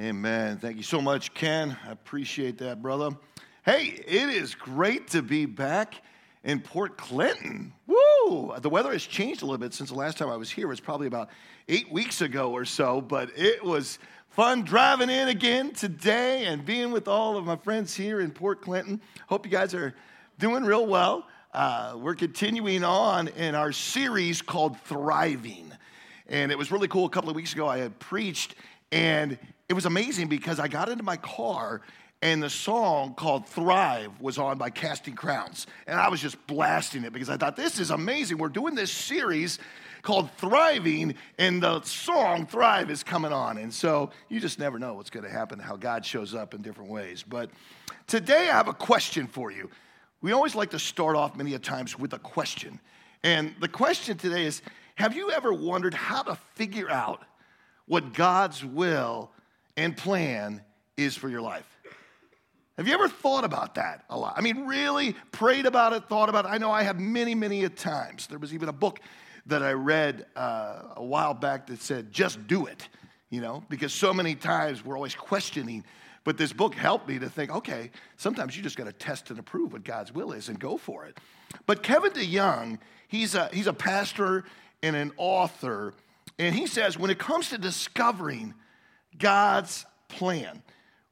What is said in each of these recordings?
Amen. Thank you so much, Ken. I appreciate that, brother. Hey, it is great to be back in Port Clinton. Woo! The weather has changed a little bit since the last time I was here. It was probably about eight weeks ago or so, but it was fun driving in again today and being with all of my friends here in Port Clinton. Hope you guys are doing real well. Uh, we're continuing on in our series called Thriving. And it was really cool. A couple of weeks ago, I had preached, and it was amazing because I got into my car and the song called Thrive was on by Casting Crowns. And I was just blasting it because I thought, this is amazing. We're doing this series called Thriving, and the song Thrive is coming on. And so you just never know what's going to happen, how God shows up in different ways. But today I have a question for you. We always like to start off many a times with a question. And the question today is Have you ever wondered how to figure out what God's will and plan is for your life. Have you ever thought about that a lot? I mean, really prayed about it, thought about it? I know I have many, many a times. There was even a book that I read uh, a while back that said, just do it, you know, because so many times we're always questioning. But this book helped me to think, okay, sometimes you just got to test and approve what God's will is and go for it. But Kevin DeYoung, he's a, he's a pastor and an author, and he says when it comes to discovering God's plan.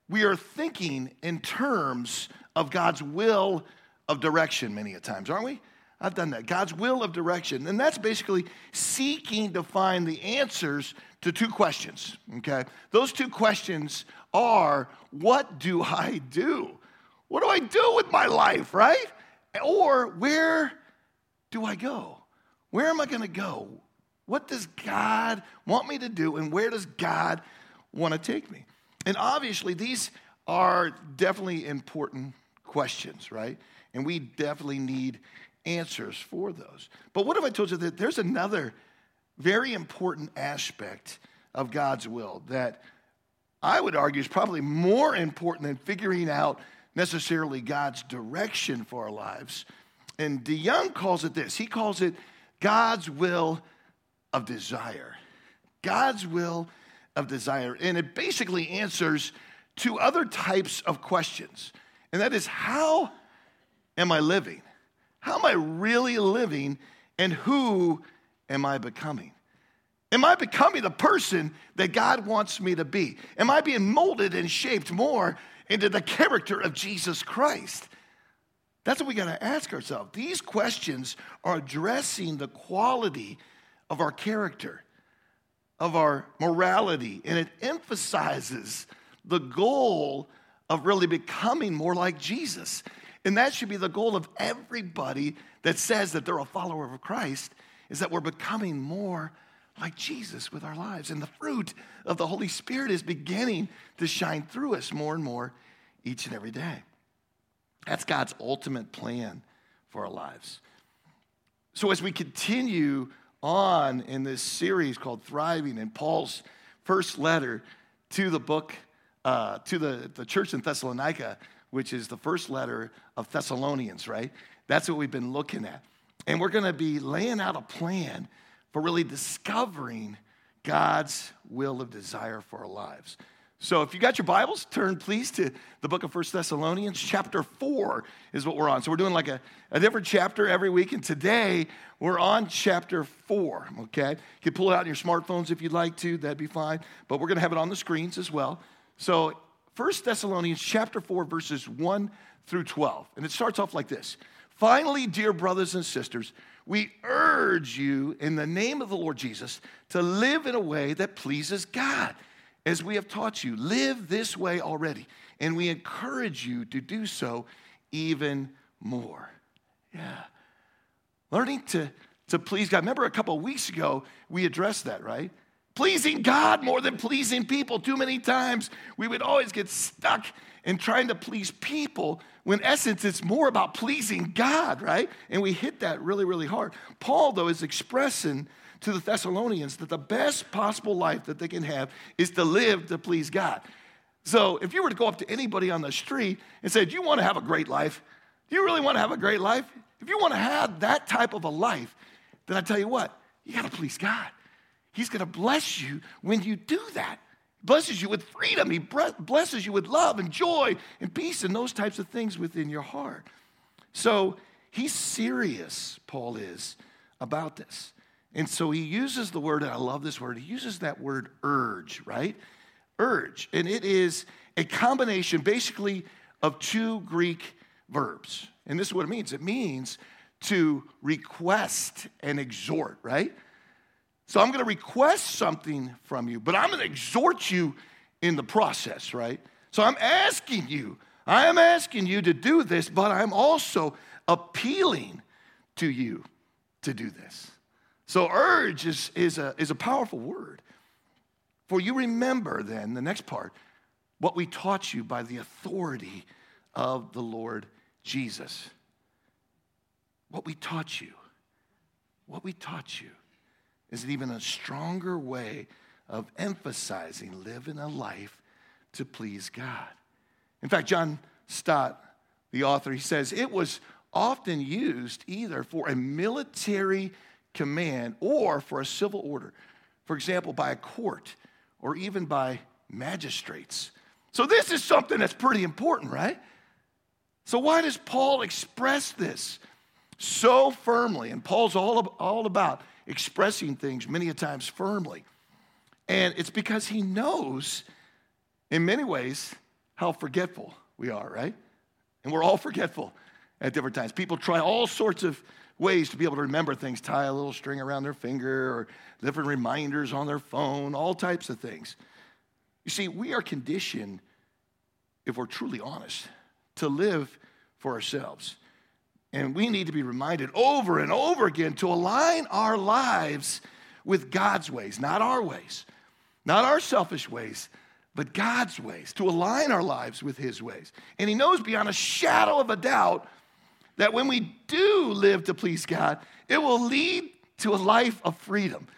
We are thinking in terms of God's will of direction many a times, aren't we? I've done that. God's will of direction. And that's basically seeking to find the answers to two questions, okay? Those two questions are what do I do? What do I do with my life, right? Or where do I go? Where am I going to go? What does God want me to do? And where does God want to take me? And obviously, these are definitely important questions, right? And we definitely need answers for those. But what if I told you that there's another very important aspect of God's will that I would argue is probably more important than figuring out necessarily God's direction for our lives? And DeYoung calls it this he calls it God's will of desire. God's will of desire. And it basically answers two other types of questions. And that is how am I living? How am I really living? And who am I becoming? Am I becoming the person that God wants me to be? Am I being molded and shaped more into the character of Jesus Christ? That's what we got to ask ourselves. These questions are addressing the quality of our character of our morality, and it emphasizes the goal of really becoming more like Jesus. And that should be the goal of everybody that says that they're a follower of Christ, is that we're becoming more like Jesus with our lives. And the fruit of the Holy Spirit is beginning to shine through us more and more each and every day. That's God's ultimate plan for our lives. So as we continue on in this series called Thriving in Paul's first letter to the book, uh, to the, the church in Thessalonica, which is the first letter of Thessalonians, right? That's what we've been looking at. And we're going to be laying out a plan for really discovering God's will of desire for our lives. So if you got your Bibles, turn please to the book of First Thessalonians. Chapter 4 is what we're on. So we're doing like a, a different chapter every week. And today we're on chapter 4, okay? You can pull it out on your smartphones if you'd like to, that'd be fine. But we're going to have it on the screens as well. So First Thessalonians chapter 4, verses 1 through 12. And it starts off like this. Finally, dear brothers and sisters, we urge you in the name of the Lord Jesus to live in a way that pleases God as we have taught you. Live this way already, and we encourage you to do so even more. Yeah. Learning to, to please God. Remember a couple weeks ago, we addressed that, right? Pleasing God more than pleasing people. Too many times we would always get stuck in trying to please people when, essence, it's more about pleasing God, right? And we hit that really, really hard. Paul, though, is expressing to the Thessalonians that the best possible life that they can have is to live to please God. So if you were to go up to anybody on the street and say, Do you want to have a great life? Do you really want to have a great life? If you want to have that type of a life, then I tell you what, you got to please God. He's going to bless you when you do that. He blesses you with freedom. He blesses you with love and joy and peace and those types of things within your heart. So he's serious, Paul is, about this. And so he uses the word, and I love this word, he uses that word urge, right? Urge. And it is a combination basically of two Greek verbs. And this is what it means it means to request and exhort, right? So I'm going to request something from you, but I'm going to exhort you in the process, right? So I'm asking you, I am asking you to do this, but I'm also appealing to you to do this. So urge is, is, a, is a powerful word. For you remember then, the next part, what we taught you by the authority of the Lord Jesus. What we taught you. What we taught you is it even a stronger way of emphasizing living a life to please God. In fact, John Stott, the author, he says it was often used either for a military command or for a civil order. For example, by a court or even by magistrates. So, this is something that's pretty important, right? So, why does Paul express this so firmly? And Paul's all, all about expressing things many a times firmly. And it's because he knows, in many ways, how forgetful we are, right? And we're all forgetful at different times. People try all sorts of ways to be able to remember things, tie a little string around their finger or different reminders on their phone, all types of things. You see, we are conditioned, if we're truly honest, to live for ourselves. And we need to be reminded over and over again to align our lives with God's ways, not our ways, not our selfish ways, but God's ways, to align our lives with His ways. And He knows beyond a shadow of a doubt that when we do live to please God, it will lead to a life of freedom.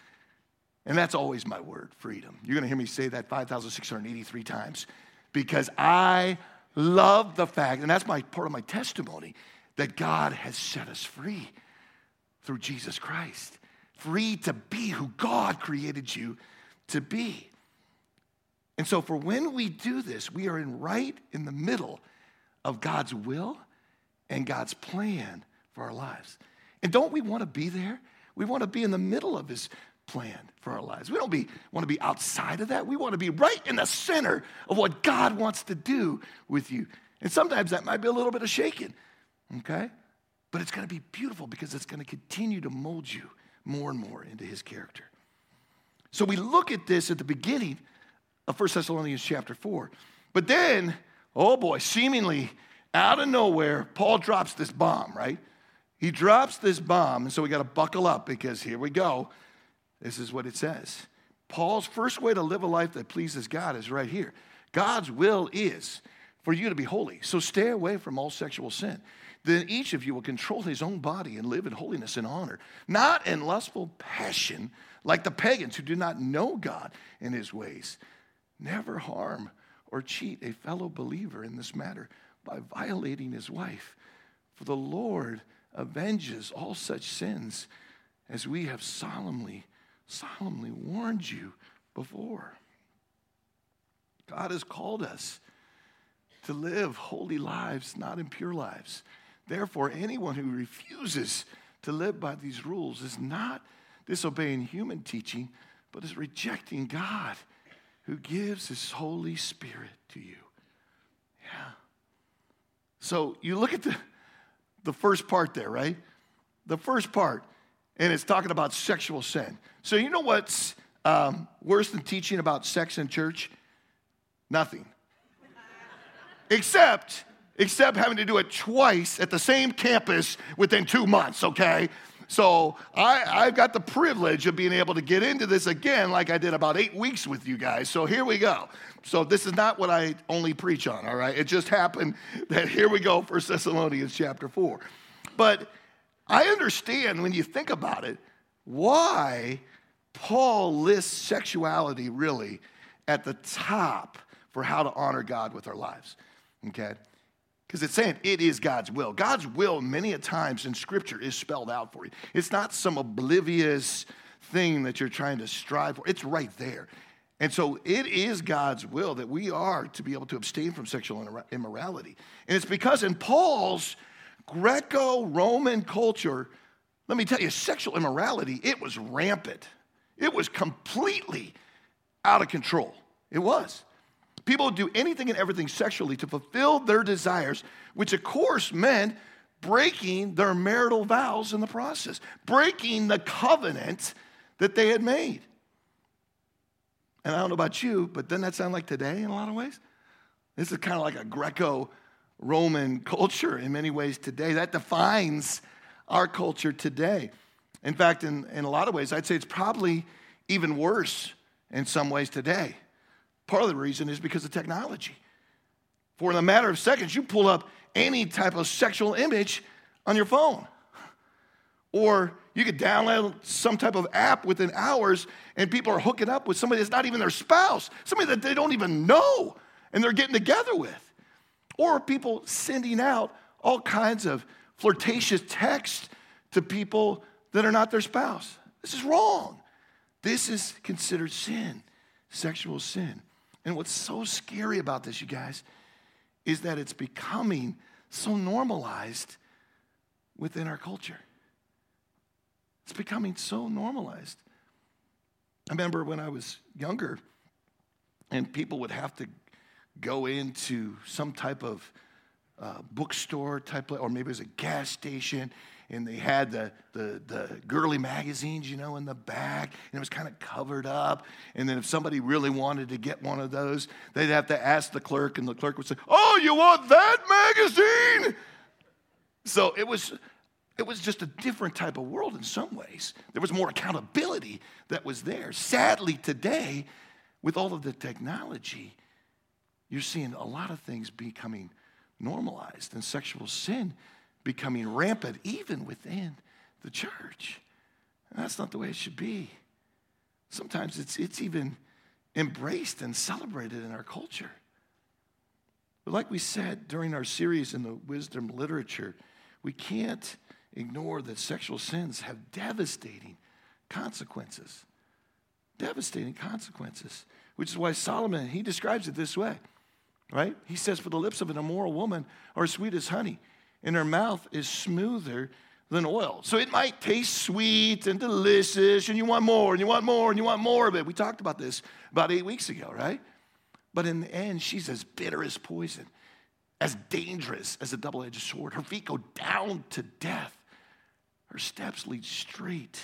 And that's always my word freedom. You're going to hear me say that 5,683 times because I love the fact, and that's my part of my testimony, that God has set us free through Jesus Christ. Free to be who God created you to be. And so, for when we do this, we are in right in the middle of God's will and God's plan for our lives. And don't we want to be there? We want to be in the middle of His plan for our lives. We don't be, want to be outside of that. We want to be right in the center of what God wants to do with you. And sometimes that might be a little bit of shaking okay? But it's going to be beautiful because it's going to continue to mold you more and more into his character. So we look at this at the beginning of 1 Thessalonians chapter 4. But then, oh boy, seemingly out of nowhere, Paul drops this bomb, right? He drops this bomb, and so we got to buckle up because here we go. This is what it says. Paul's first way to live a life that pleases God is right here. God's will is for you to be holy. So stay away from all sexual sin then each of you will control his own body and live in holiness and honor, not in lustful passion like the pagans who do not know God and his ways. Never harm or cheat a fellow believer in this matter by violating his wife. For the Lord avenges all such sins as we have solemnly, solemnly warned you before. God has called us to live holy lives, not impure lives. Therefore, anyone who refuses to live by these rules is not disobeying human teaching, but is rejecting God who gives his Holy Spirit to you. Yeah. So you look at the, the first part there, right? The first part, and it's talking about sexual sin. So you know what's um, worse than teaching about sex in church? Nothing. Except except having to do it twice at the same campus within two months, okay? So I, I've got the privilege of being able to get into this again like I did about eight weeks with you guys. So here we go. So this is not what I only preach on, all right? It just happened that here we go, First Thessalonians chapter 4. But I understand when you think about it, why Paul lists sexuality really at the top for how to honor God with our lives, okay? Because it's saying it is God's will. God's will, many a times in Scripture, is spelled out for you. It's not some oblivious thing that you're trying to strive for, it's right there. And so it is God's will that we are to be able to abstain from sexual immorality. And it's because in Paul's Greco Roman culture, let me tell you, sexual immorality, it was rampant. It was completely out of control. It was. People do anything and everything sexually to fulfill their desires, which of course meant breaking their marital vows in the process, breaking the covenant that they had made. And I don't know about you, but doesn't that sound like today in a lot of ways? This is kind of like a Greco Roman culture in many ways today. That defines our culture today. In fact, in, in a lot of ways, I'd say it's probably even worse in some ways today. Part of the reason is because of technology. For in a matter of seconds, you pull up any type of sexual image on your phone. Or you could download some type of app within hours and people are hooking up with somebody that's not even their spouse, somebody that they don't even know and they're getting together with. Or people sending out all kinds of flirtatious texts to people that are not their spouse. This is wrong. This is considered sin, sexual sin. And what's so scary about this, you guys, is that it's becoming so normalized within our culture. It's becoming so normalized. I remember when I was younger, and people would have to go into some type of uh, bookstore type, or maybe it was a gas station, and they had the, the, the girly magazines, you know, in the back, and it was kind of covered up. And then if somebody really wanted to get one of those, they'd have to ask the clerk, and the clerk would say, Oh, you want that magazine? So it was, it was just a different type of world in some ways. There was more accountability that was there. Sadly, today, with all of the technology, you're seeing a lot of things becoming normalized and sexual sin becoming rampant even within the church. And that's not the way it should be. Sometimes it's, it's even embraced and celebrated in our culture. But like we said during our series in the wisdom literature, we can't ignore that sexual sins have devastating consequences. Devastating consequences, which is why Solomon, he describes it this way, right? He says, For the lips of an immoral woman are sweet as honey, and her mouth is smoother than oil. So it might taste sweet and delicious, and you want more, and you want more, and you want more of it. We talked about this about eight weeks ago, right? But in the end, she's as bitter as poison, as dangerous as a double edged sword. Her feet go down to death, her steps lead straight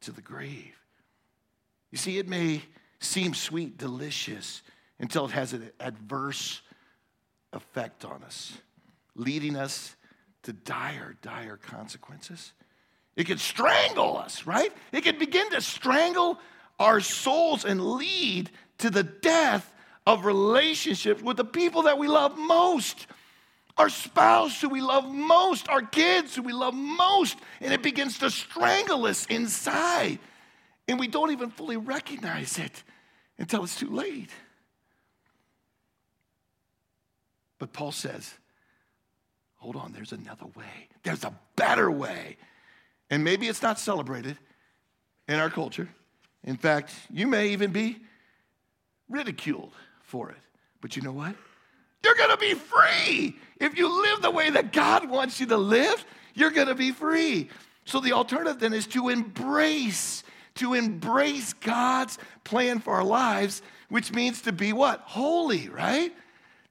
to the grave. You see, it may seem sweet, delicious, until it has an adverse effect on us leading us to dire, dire consequences. It could strangle us, right? It could begin to strangle our souls and lead to the death of relationships with the people that we love most our spouse who we love most, our kids who we love most, and it begins to strangle us inside. And we don't even fully recognize it until it's too late. But Paul says, hold on, there's another way. There's a better way. And maybe it's not celebrated in our culture. In fact, you may even be ridiculed for it. But you know what? You're going to be free. If you live the way that God wants you to live, you're going to be free. So the alternative then is to embrace, to embrace God's plan for our lives, which means to be what? Holy, right?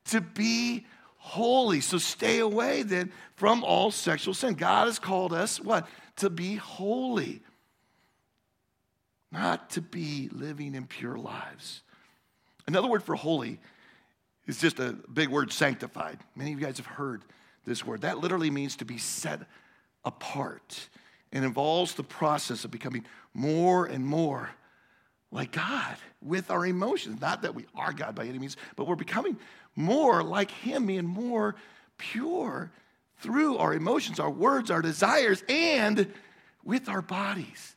To be holy. So stay away then from all sexual sin. God has called us what? To be holy, not to be living impure lives. Another word for holy is just a big word, sanctified. Many of you guys have heard this word. That literally means to be set apart and involves the process of becoming more and more like God with our emotions. Not that we are God by any means, but we're becoming more like Him, being more pure through our emotions, our words, our desires, and with our bodies.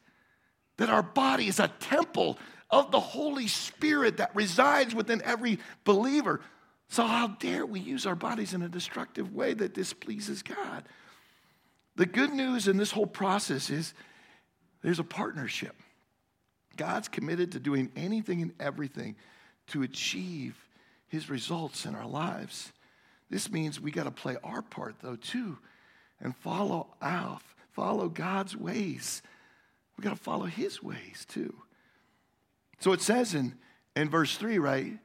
That our body is a temple of the Holy Spirit that resides within every believer. So, how dare we use our bodies in a destructive way that displeases God? The good news in this whole process is there's a partnership. God's committed to doing anything and everything to achieve his results in our lives. This means we got to play our part, though, too, and follow out, follow God's ways. We got to follow his ways, too. So it says in, in verse 3, right?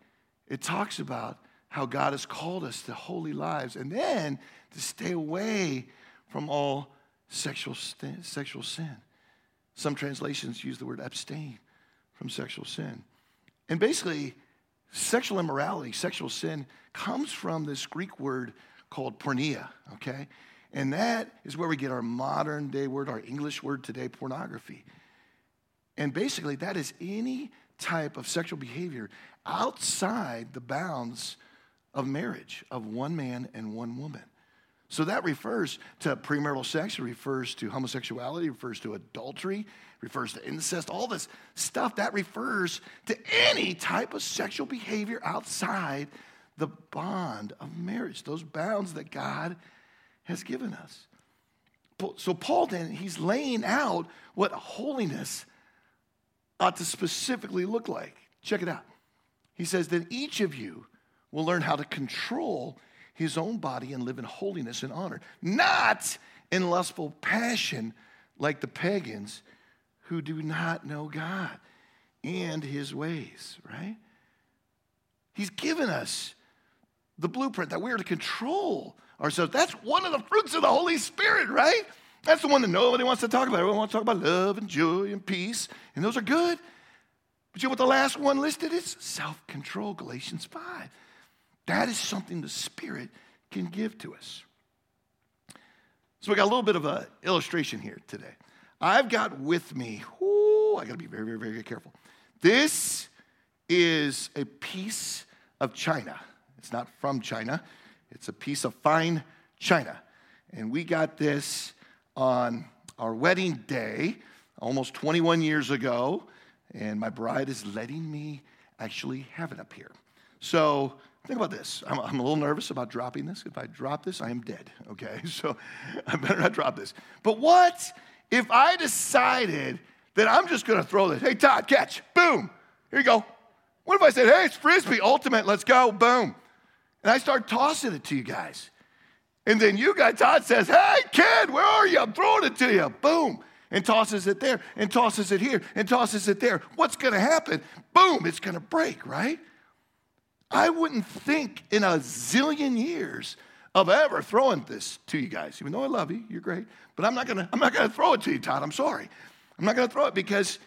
It talks about how God has called us to holy lives and then to stay away from all sexual, sexual sin. Some translations use the word abstain from sexual sin. And basically, sexual immorality, sexual sin, comes from this Greek word called porneia, okay? And that is where we get our modern day word, our English word today, pornography. And basically, that is any type of sexual behavior outside the bounds of marriage, of one man and one woman. So that refers to premarital sex, it refers to homosexuality, it refers to adultery, it refers to incest, all this stuff that refers to any type of sexual behavior outside the bond of marriage, those bounds that God has given us. So, Paul then, he's laying out what holiness ought to specifically look like. Check it out. He says, Then each of you will learn how to control his own body and live in holiness and honor, not in lustful passion like the pagans who do not know God and his ways, right? He's given us the blueprint that we are to control ourselves. That's one of the fruits of the Holy Spirit, right? That's the one that nobody wants to talk about. Everyone wants to talk about love and joy and peace, and those are good. But you know what the last one listed is? Self control, Galatians 5. That is something the Spirit can give to us. So we got a little bit of an illustration here today. I've got with me, I gotta be very, very, very careful. This is a piece of china. It's not from China, it's a piece of fine china. And we got this on our wedding day almost 21 years ago, and my bride is letting me actually have it up here. So think about this. I'm, I'm, a little nervous about dropping this. If I drop this, I am dead, okay? So I better not drop this. But what if I decided that I'm just gonna throw this? Hey, Todd, catch, boom, here you go. What if I said, hey, it's Frisbee, ultimate, let's go, boom. And I start tossing it to you guys. And then you guys, Todd says, hey, kid, where are you? I'm throwing it to you, boom. And tosses it there, and tosses it here, and tosses it there. What's gonna happen? Boom, it's gonna break, right? I wouldn't think in a zillion years of ever throwing this to you guys. Even though I love you, you're great. But I'm not gonna, I'm not gonna throw it to you, Todd. I'm sorry. I'm not gonna throw it because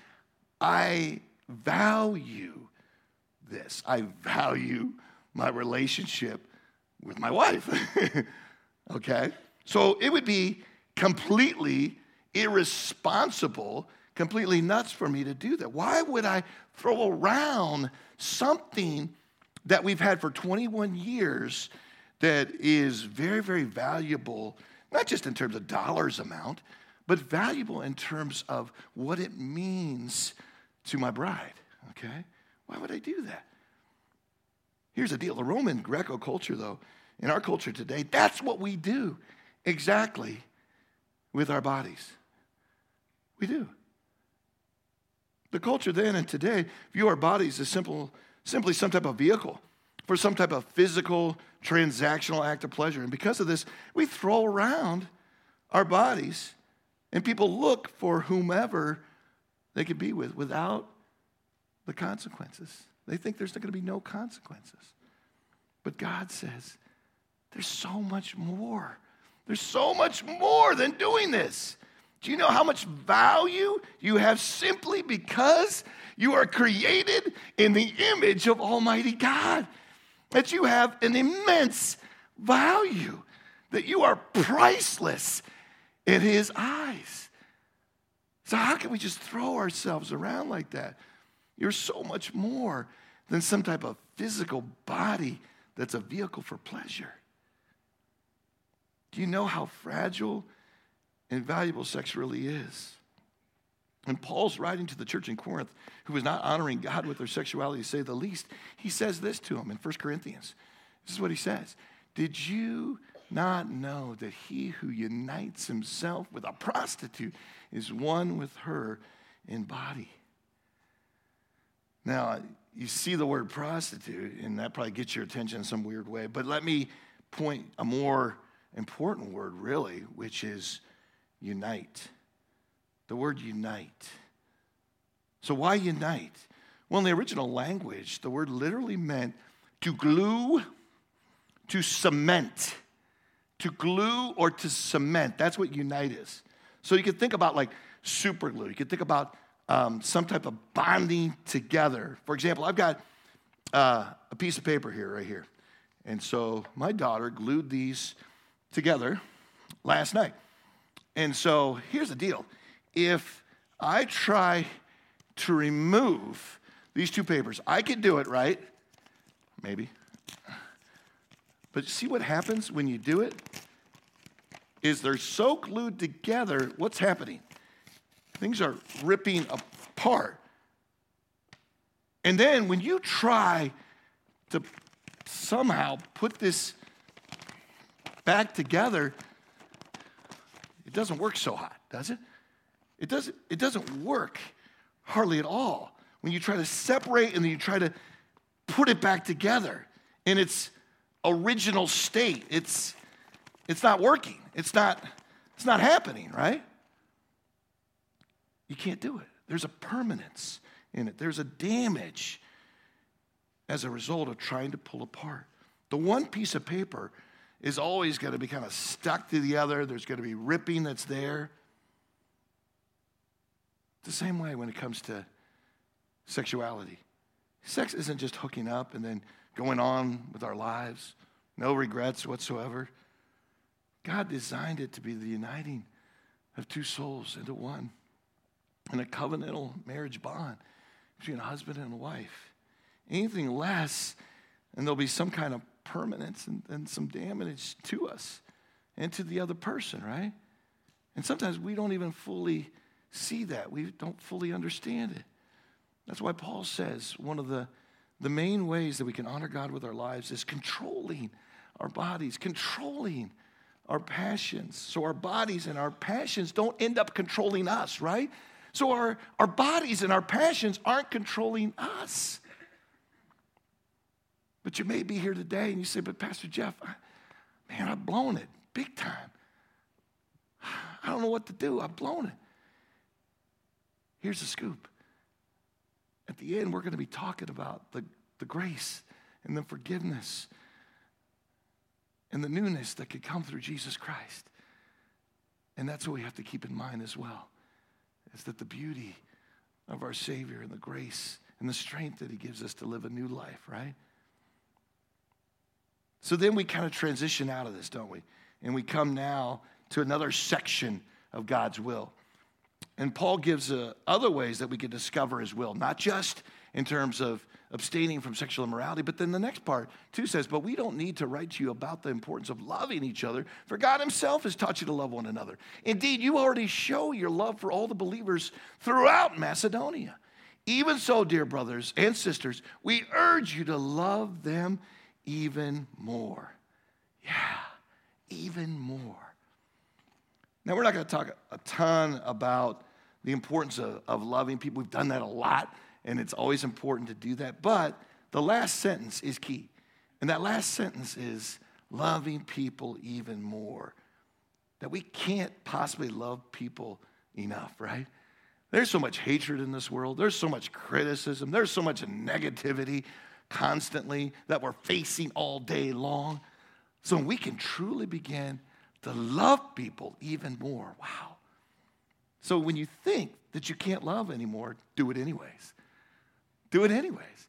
I value this. I value my relationship with my wife. okay? So it would be completely irresponsible, completely nuts for me to do that. Why would I throw around something that we've had for 21 years that is very, very valuable, not just in terms of dollars amount, but valuable in terms of what it means to my bride, okay? Why would I do that? Here's the deal the Roman Greco culture, though, in our culture today, that's what we do exactly with our bodies. We do. The culture then and today view our bodies as simple, simply some type of vehicle for some type of physical, transactional act of pleasure. And because of this, we throw around our bodies and people look for whomever they could be with without the consequences. They think there's going to be no consequences. But God says, there's so much more. There's so much more than doing this. Do you know how much value you have simply because you are created in the image of Almighty God? that you have an immense value, that you are priceless in His eyes. So, how can we just throw ourselves around like that? You're so much more than some type of physical body that's a vehicle for pleasure. Do you know how fragile and valuable sex really is? And Paul's writing to the church in Corinth, who was not honoring God with their sexuality, to say the least. He says this to them in 1 Corinthians. This is what he says Did you not know that he who unites himself with a prostitute is one with her in body? Now, you see the word prostitute, and that probably gets your attention in some weird way, but let me point a more important word, really, which is unite. The word unite. So, why unite? Well, in the original language, the word literally meant to glue, to cement, to glue or to cement. That's what unite is. So, you could think about like super glue. You could think about um, some type of bonding together. For example, I've got uh, a piece of paper here, right here. And so my daughter glued these together last night. And so here's the deal if I try to remove these two papers, I could do it, right? Maybe. But see what happens when you do it? Is they're so glued together, what's happening? Things are ripping apart. And then when you try to somehow put this back together, it doesn't work so hot, does it? It doesn't, it doesn't work hardly at all. When you try to separate and then you try to put it back together in its original state, it's, it's not working. It's not, it's not happening, right? You can't do it. There's a permanence in it, there's a damage as a result of trying to pull apart. The one piece of paper is always going to be kind of stuck to the other, there's going to be ripping that's there. The same way when it comes to sexuality. Sex isn't just hooking up and then going on with our lives, no regrets whatsoever. God designed it to be the uniting of two souls into one in a covenantal marriage bond between a husband and a wife. Anything less, and there'll be some kind of permanence and, and some damage to us and to the other person, right? And sometimes we don't even fully see that. We don't fully understand it. That's why Paul says one of the, the main ways that we can honor God with our lives is controlling our bodies, controlling our passions. So our bodies and our passions don't end up controlling us, right? So our, our bodies and our passions aren't controlling us. But you may be here today and you say, But Pastor Jeff, I, man, I've blown it big time. I don't know what to do. I've blown it. Here's the scoop. At the end, we're going to be talking about the, the grace and the forgiveness and the newness that could come through Jesus Christ. And that's what we have to keep in mind as well is that the beauty of our Savior and the grace and the strength that He gives us to live a new life, right? So then we kind of transition out of this, don't we? And we come now to another section of God's will. And Paul gives uh, other ways that we can discover his will, not just in terms of abstaining from sexual immorality. But then the next part, too, says, But we don't need to write to you about the importance of loving each other, for God Himself has taught you to love one another. Indeed, you already show your love for all the believers throughout Macedonia. Even so, dear brothers and sisters, we urge you to love them even more. Yeah, even more. Now, we're not going to talk a ton about the importance of, of loving people. We've done that a lot and it's always important to do that. But the last sentence is key. And that last sentence is loving people even more. That we can't possibly love people enough, right? There's so much hatred in this world. There's so much criticism. There's so much negativity constantly that we're facing all day long. So we can truly begin to love people even more. Wow. So when you think that you can't love anymore, do it anyways. Do it anyways.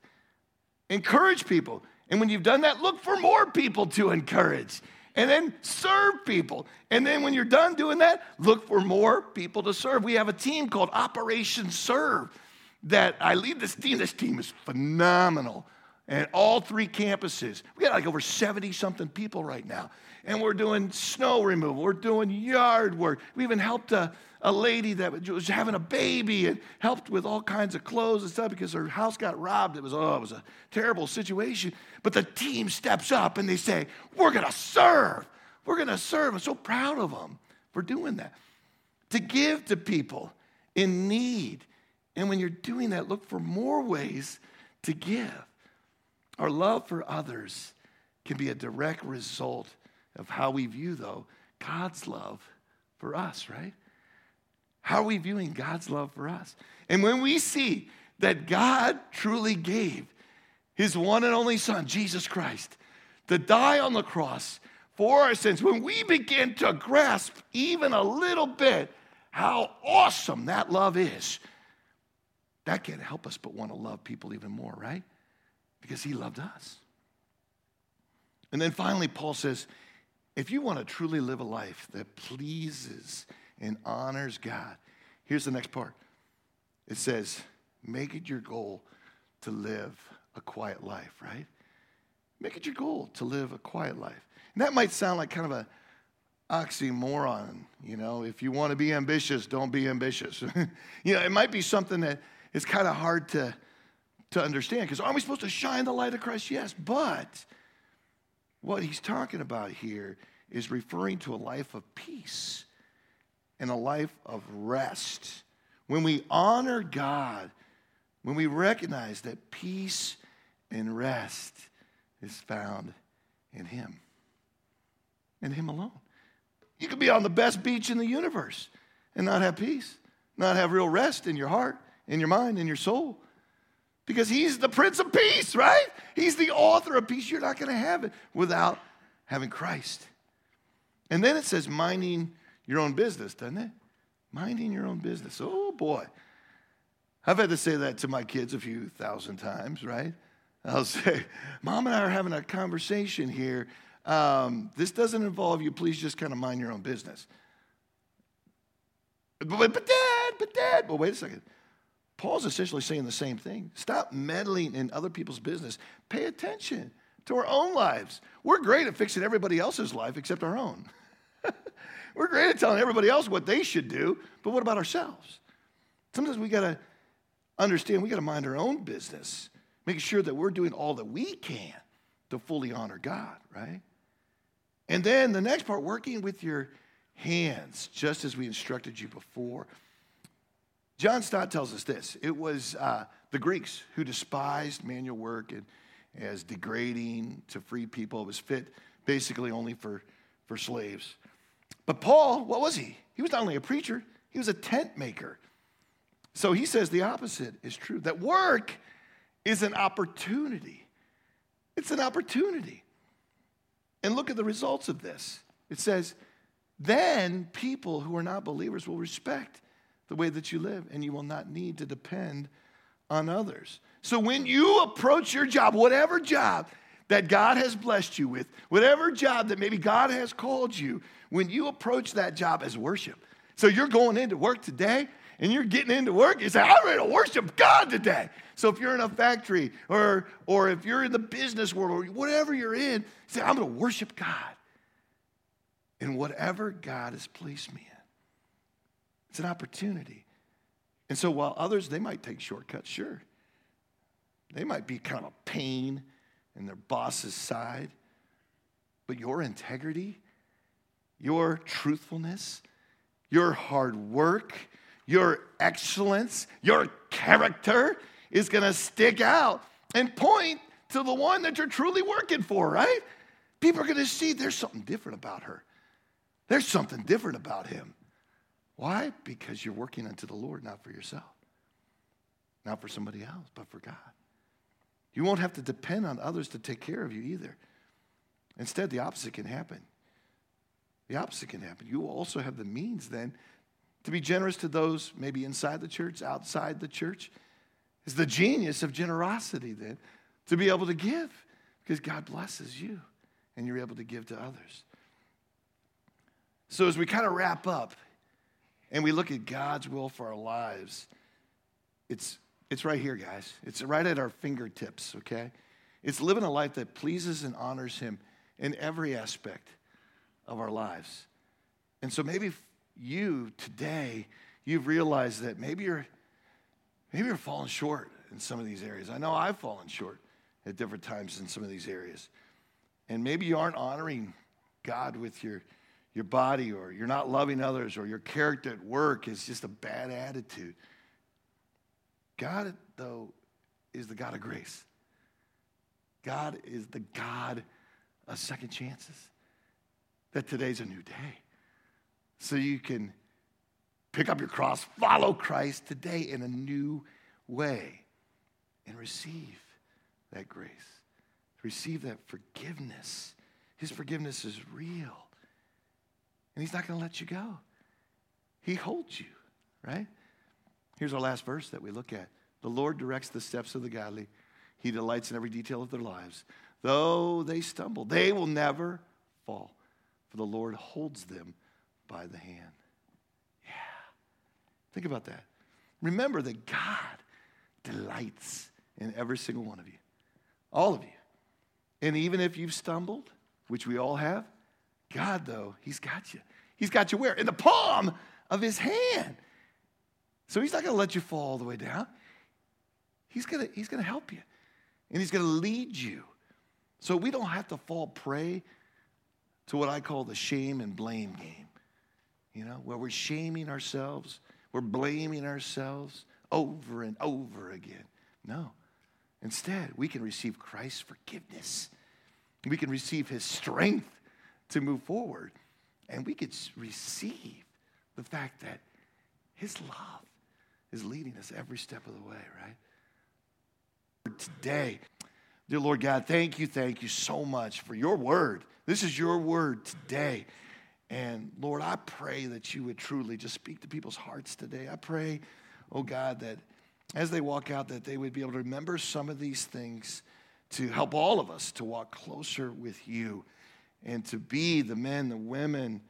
Encourage people. And when you've done that, look for more people to encourage. And then serve people. And then when you're done doing that, look for more people to serve. We have a team called Operation Serve that I lead this team. This team is phenomenal. And all three campuses, we got like over 70 something people right now. And we're doing snow removal, we're doing yard work. We even helped a, a lady that was having a baby and helped with all kinds of clothes and stuff because her house got robbed. It was, oh, it was a terrible situation. But the team steps up and they say, We're going to serve. We're going to serve. I'm so proud of them for doing that. To give to people in need And when you're doing that, look for more ways to give. Our love for others can be a direct result of how we view, though, God's love for us, right? How are we viewing God's love for us? And when we see that God truly gave his one and only Son, Jesus Christ, to die on the cross for our sins, when we begin to grasp even a little bit how awesome that love is, that can't help us but want to love people even more, right? Because he loved us. And then finally, Paul says, if you want to truly live a life that pleases and honors God, here's the next part. It says, make it your goal to live a quiet life, right? Make it your goal to live a quiet life. And that might sound like kind of a oxymoron, you know, if you want to be ambitious, don't be ambitious. you know, it might be something that is kind of hard to, to understand because aren't we supposed to shine the light of Christ? Yes, but what he's talking about here is referring to a life of peace and a life of rest. When we honor God, when we recognize that peace and rest is found in Him, in Him alone. You could be on the best beach in the universe and not have peace, not have real rest in your heart, in your mind, in your soul. Because he's the Prince of Peace, right? He's the author of peace. You're not going to have it without having Christ. And then it says minding your own business, doesn't it? Minding your own business. Oh boy. I've had to say that to my kids a few thousand times, right? I'll say, Mom and I are having a conversation here. Um, this doesn't involve you. Please just kind of mind your own business. But, but, Dad, but Dad. Well, wait a second. Paul's essentially saying the same thing. Stop meddling in other people's business. Pay attention to our own lives. We're great at fixing everybody else's life except our own. We're great at telling everybody else what they should do, but what about ourselves? Sometimes we got to understand we got to mind our own business, making sure that we're doing all that we can to fully honor God, right? And then the next part, working with your hands, just as we instructed you before. John Stott tells us this it was uh, the Greeks who despised manual work and as degrading to free people. It was fit basically only for, for slaves. But Paul, what was he? He was not only a preacher, he was a tent maker. So he says the opposite is true that work is an opportunity. It's an opportunity. And look at the results of this. It says, then people who are not believers will respect the way that you live, and you will not need to depend on others. So when you approach your job, whatever job that God has blessed you with, whatever job that maybe God has called you, when you approach that job as worship. So you're going into work today and you're getting into work, you say, I'm ready to worship God today. So if you're in a factory or, or if you're in the business world or whatever you're in, say, I'm going to worship God in whatever God has placed me in. It's an opportunity. And so while others, they might take shortcuts, sure. They might be kind of pain in their boss's side. But your integrity, your truthfulness, your hard work, your excellence, your character is going to stick out and point to the one that you're truly working for, right? People are going to see there's something different about her. There's something different about him. Why? Because you're working unto the Lord, not for yourself, not for somebody else, but for God. You won't have to depend on others to take care of you either. Instead, the opposite can happen. The opposite can happen. You will also have the means then to be generous to those maybe inside the church, outside the church. Is the genius of generosity then to be able to give because God blesses you and you're able to give to others. So, as we kind of wrap up, and we look at God's will for our lives, it's, it's right here, guys. It's right at our fingertips, okay? It's living a life that pleases and honors Him in every aspect of our lives. And so maybe you today, you've realized that maybe you're maybe you're falling short in some of these areas. I know I've fallen short at different times in some of these areas. And maybe you aren't honoring God with your your body or you're not loving others or your character at work is just a bad attitude. God, though, is the God of grace. God is the God of second chances. That today's a new day. So you can pick up your cross, follow Christ today in a new way, and receive that grace. Receive that forgiveness. His forgiveness is real. And He's not going to let you go. He holds you, right? Here's our last verse that we look at. The Lord directs the steps of the godly. He delights in every detail of their lives. Though they stumble, they will never fall, for the Lord holds them by the hand. Yeah. Think about that. Remember that God delights in every single one of you, all of you. And even if you've stumbled, which we all have, God, though, He's got you. He's got you where? In the palm of His hand. So He's not going to let you fall all the way down. He's going to, he's going to help you, and He's going to lead you. So we don't have to fall prey to what I call the shame and blame game, you know, where we're shaming ourselves, we're blaming ourselves over and over again. No. Instead, we can receive Christ's forgiveness. We can receive his strength to move forward. And we could receive the fact that his love is leading us every step of the way, right? Today, dear Lord God, thank you, thank you so much for your word. This is your word today. And Lord, I pray that you would truly just speak to people's hearts today. I pray, oh God, that as they walk out, that they would be able to remember some of these things to help all of us to walk closer with you and to be the men, the women,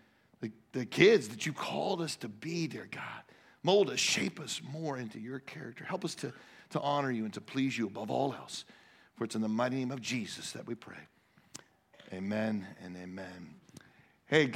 the, the kids that you called us to be, dear God. Mold us, shape us more into your character. Help us to, to honor you and to please you above all else. For it's in the mighty name of Jesus that we pray. Amen and amen. Hey,